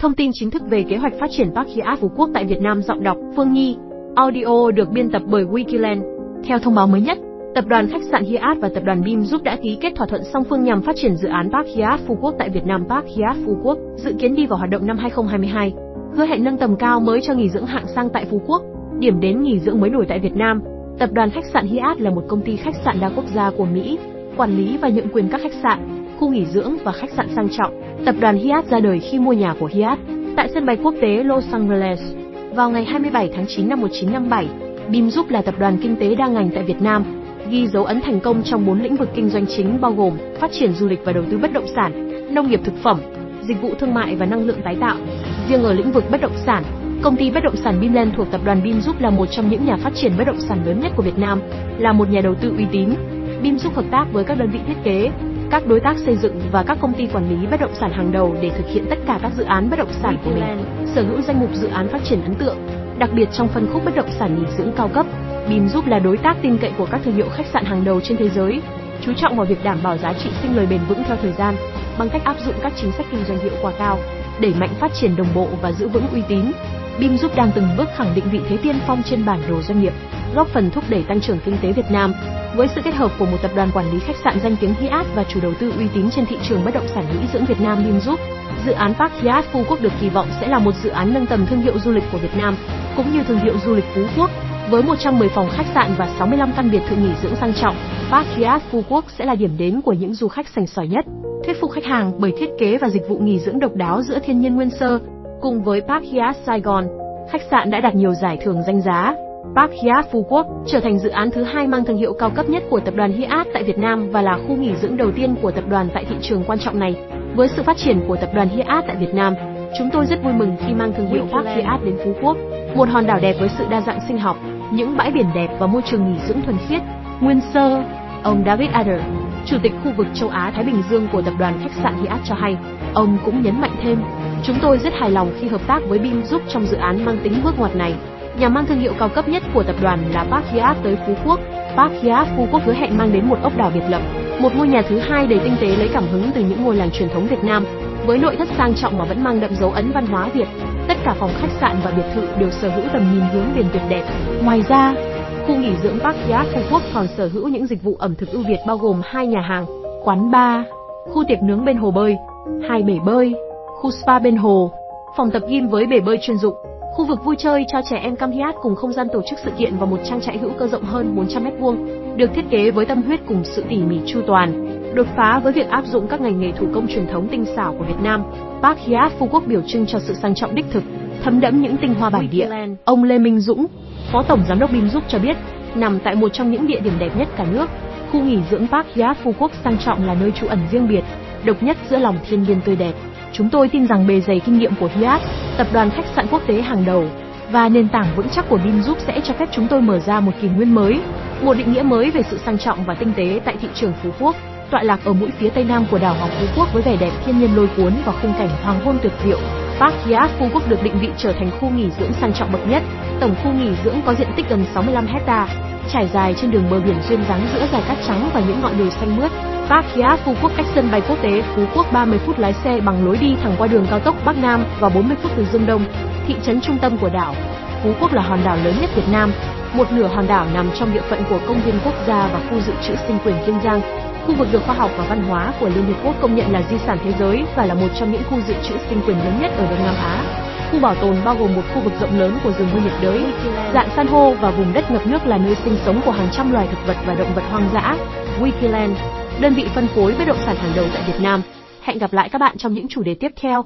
Thông tin chính thức về kế hoạch phát triển Park Hyatt Phú Quốc tại Việt Nam giọng đọc Phương Nhi. Audio được biên tập bởi Wikiland. Theo thông báo mới nhất, Tập đoàn khách sạn Hyatt và tập đoàn Bim giúp đã ký kết thỏa thuận song phương nhằm phát triển dự án Park Hyatt Phú Quốc tại Việt Nam. Park Hyatt Phú Quốc dự kiến đi vào hoạt động năm 2022, hứa hẹn nâng tầm cao mới cho nghỉ dưỡng hạng sang tại Phú Quốc, điểm đến nghỉ dưỡng mới nổi tại Việt Nam. Tập đoàn khách sạn Hyatt là một công ty khách sạn đa quốc gia của Mỹ, quản lý và nhượng quyền các khách sạn, khu nghỉ dưỡng và khách sạn sang trọng. Tập đoàn Hyatt ra đời khi mua nhà của Hyatt tại sân bay quốc tế Los Angeles vào ngày 27 tháng 9 năm 1957. BIM Group là tập đoàn kinh tế đa ngành tại Việt Nam, ghi dấu ấn thành công trong bốn lĩnh vực kinh doanh chính bao gồm phát triển du lịch và đầu tư bất động sản, nông nghiệp thực phẩm, dịch vụ thương mại và năng lượng tái tạo. Riêng ở lĩnh vực bất động sản, công ty bất động sản Bimland thuộc tập đoàn Bim Group là một trong những nhà phát triển bất động sản lớn nhất của Việt Nam, là một nhà đầu tư uy tín. Bim Group hợp tác với các đơn vị thiết kế, các đối tác xây dựng và các công ty quản lý bất động sản hàng đầu để thực hiện tất cả các dự án bất động sản của mình. Sở hữu danh mục dự án phát triển ấn tượng, đặc biệt trong phân khúc bất động sản nghỉ dưỡng cao cấp. BIM giúp là đối tác tin cậy của các thương hiệu khách sạn hàng đầu trên thế giới, chú trọng vào việc đảm bảo giá trị sinh lời bền vững theo thời gian bằng cách áp dụng các chính sách kinh doanh hiệu quả cao, đẩy mạnh phát triển đồng bộ và giữ vững uy tín. BIM giúp đang từng bước khẳng định vị thế tiên phong trên bản đồ doanh nghiệp, góp phần thúc đẩy tăng trưởng kinh tế Việt Nam. Với sự kết hợp của một tập đoàn quản lý khách sạn danh tiếng Hyatt và chủ đầu tư uy tín trên thị trường bất động sản nghỉ dưỡng Việt Nam BIM giúp, dự án Park Hyatt Phú Quốc được kỳ vọng sẽ là một dự án nâng tầm thương hiệu du lịch của Việt Nam, cũng như thương hiệu du lịch Phú Quốc. Với 110 phòng khách sạn và 65 căn biệt thự nghỉ dưỡng sang trọng, Park Hyatt Phú Quốc sẽ là điểm đến của những du khách sành sỏi nhất, thuyết phục khách hàng bởi thiết kế và dịch vụ nghỉ dưỡng độc đáo giữa thiên nhiên nguyên sơ. Cùng với Park Hyatt Sài Gòn, khách sạn đã đạt nhiều giải thưởng danh giá. Park Hyatt Phú Quốc trở thành dự án thứ hai mang thương hiệu cao cấp nhất của tập đoàn Hyatt tại Việt Nam và là khu nghỉ dưỡng đầu tiên của tập đoàn tại thị trường quan trọng này. Với sự phát triển của tập đoàn Hyatt tại Việt Nam, chúng tôi rất vui mừng khi mang thương hiệu Park Hyatt đến Phú Quốc, một hòn đảo đẹp với sự đa dạng sinh học, những bãi biển đẹp và môi trường nghỉ dưỡng thuần khiết, nguyên sơ. Ông David Adler, Chủ tịch khu vực châu Á Thái Bình Dương của tập đoàn khách sạn Hyatt cho hay, ông cũng nhấn mạnh thêm, chúng tôi rất hài lòng khi hợp tác với BIM giúp trong dự án mang tính bước ngoặt này. Nhà mang thương hiệu cao cấp nhất của tập đoàn là Park Hyatt tới Phú Quốc. Park Hyatt Phú Quốc hứa hẹn mang đến một ốc đảo biệt lập, một ngôi nhà thứ hai đầy tinh tế lấy cảm hứng từ những ngôi làng truyền thống Việt Nam, với nội thất sang trọng mà vẫn mang đậm dấu ấn văn hóa Việt. Tất cả phòng khách sạn và biệt thự đều sở hữu tầm nhìn hướng biển tuyệt đẹp. Ngoài ra, khu nghỉ dưỡng Park Hyatt Phú Quốc còn sở hữu những dịch vụ ẩm thực ưu việt bao gồm hai nhà hàng, quán bar, khu tiệc nướng bên hồ bơi, hai bể bơi, khu spa bên hồ, phòng tập gym với bể bơi chuyên dụng, khu vực vui chơi cho trẻ em Cam Hyatt cùng không gian tổ chức sự kiện và một trang trại hữu cơ rộng hơn 400 m2, được thiết kế với tâm huyết cùng sự tỉ mỉ chu toàn. Đột phá với việc áp dụng các ngành nghề thủ công truyền thống tinh xảo của Việt Nam, Park Hyatt Phú Quốc biểu trưng cho sự sang trọng đích thực, thấm đẫm những tinh hoa bản địa. Ông Lê Minh Dũng, Phó Tổng Giám đốc BIM giúp cho biết, nằm tại một trong những địa điểm đẹp nhất cả nước, khu nghỉ dưỡng Park Hyatt Phú Quốc sang trọng là nơi trú ẩn riêng biệt, độc nhất giữa lòng thiên nhiên tươi đẹp. Chúng tôi tin rằng bề dày kinh nghiệm của Hyatt, tập đoàn khách sạn quốc tế hàng đầu, và nền tảng vững chắc của BIM giúp sẽ cho phép chúng tôi mở ra một kỷ nguyên mới, một định nghĩa mới về sự sang trọng và tinh tế tại thị trường Phú Quốc tọa lạc ở mũi phía tây nam của đảo Hoàng Phú Quốc với vẻ đẹp thiên nhiên lôi cuốn và khung cảnh hoàng hôn tuyệt diệu. Park Hyatt Phú Quốc được định vị trở thành khu nghỉ dưỡng sang trọng bậc nhất. Tổng khu nghỉ dưỡng có diện tích gần 65 hecta, trải dài trên đường bờ biển duyên dáng giữa dải cát trắng và những ngọn đồi xanh mướt. Park Hyatt Phú Quốc cách sân bay quốc tế Phú Quốc 30 phút lái xe bằng lối đi thẳng qua đường cao tốc Bắc Nam và 40 phút từ Dương Đông, thị trấn trung tâm của đảo. Phú Quốc là hòn đảo lớn nhất Việt Nam, một nửa hòn đảo nằm trong địa phận của công viên quốc gia và khu dự trữ sinh quyền Kiên Giang, khu vực được khoa học và văn hóa của Liên Hiệp Quốc công nhận là di sản thế giới và là một trong những khu dự trữ sinh quyền lớn nhất ở Đông Nam Á. Khu bảo tồn bao gồm một khu vực rộng lớn của rừng nguyên nhiệt đới, dạng san hô và vùng đất ngập nước là nơi sinh sống của hàng trăm loài thực vật và động vật hoang dã. Wikiland, đơn vị phân phối bất động sản hàng đầu tại Việt Nam. Hẹn gặp lại các bạn trong những chủ đề tiếp theo.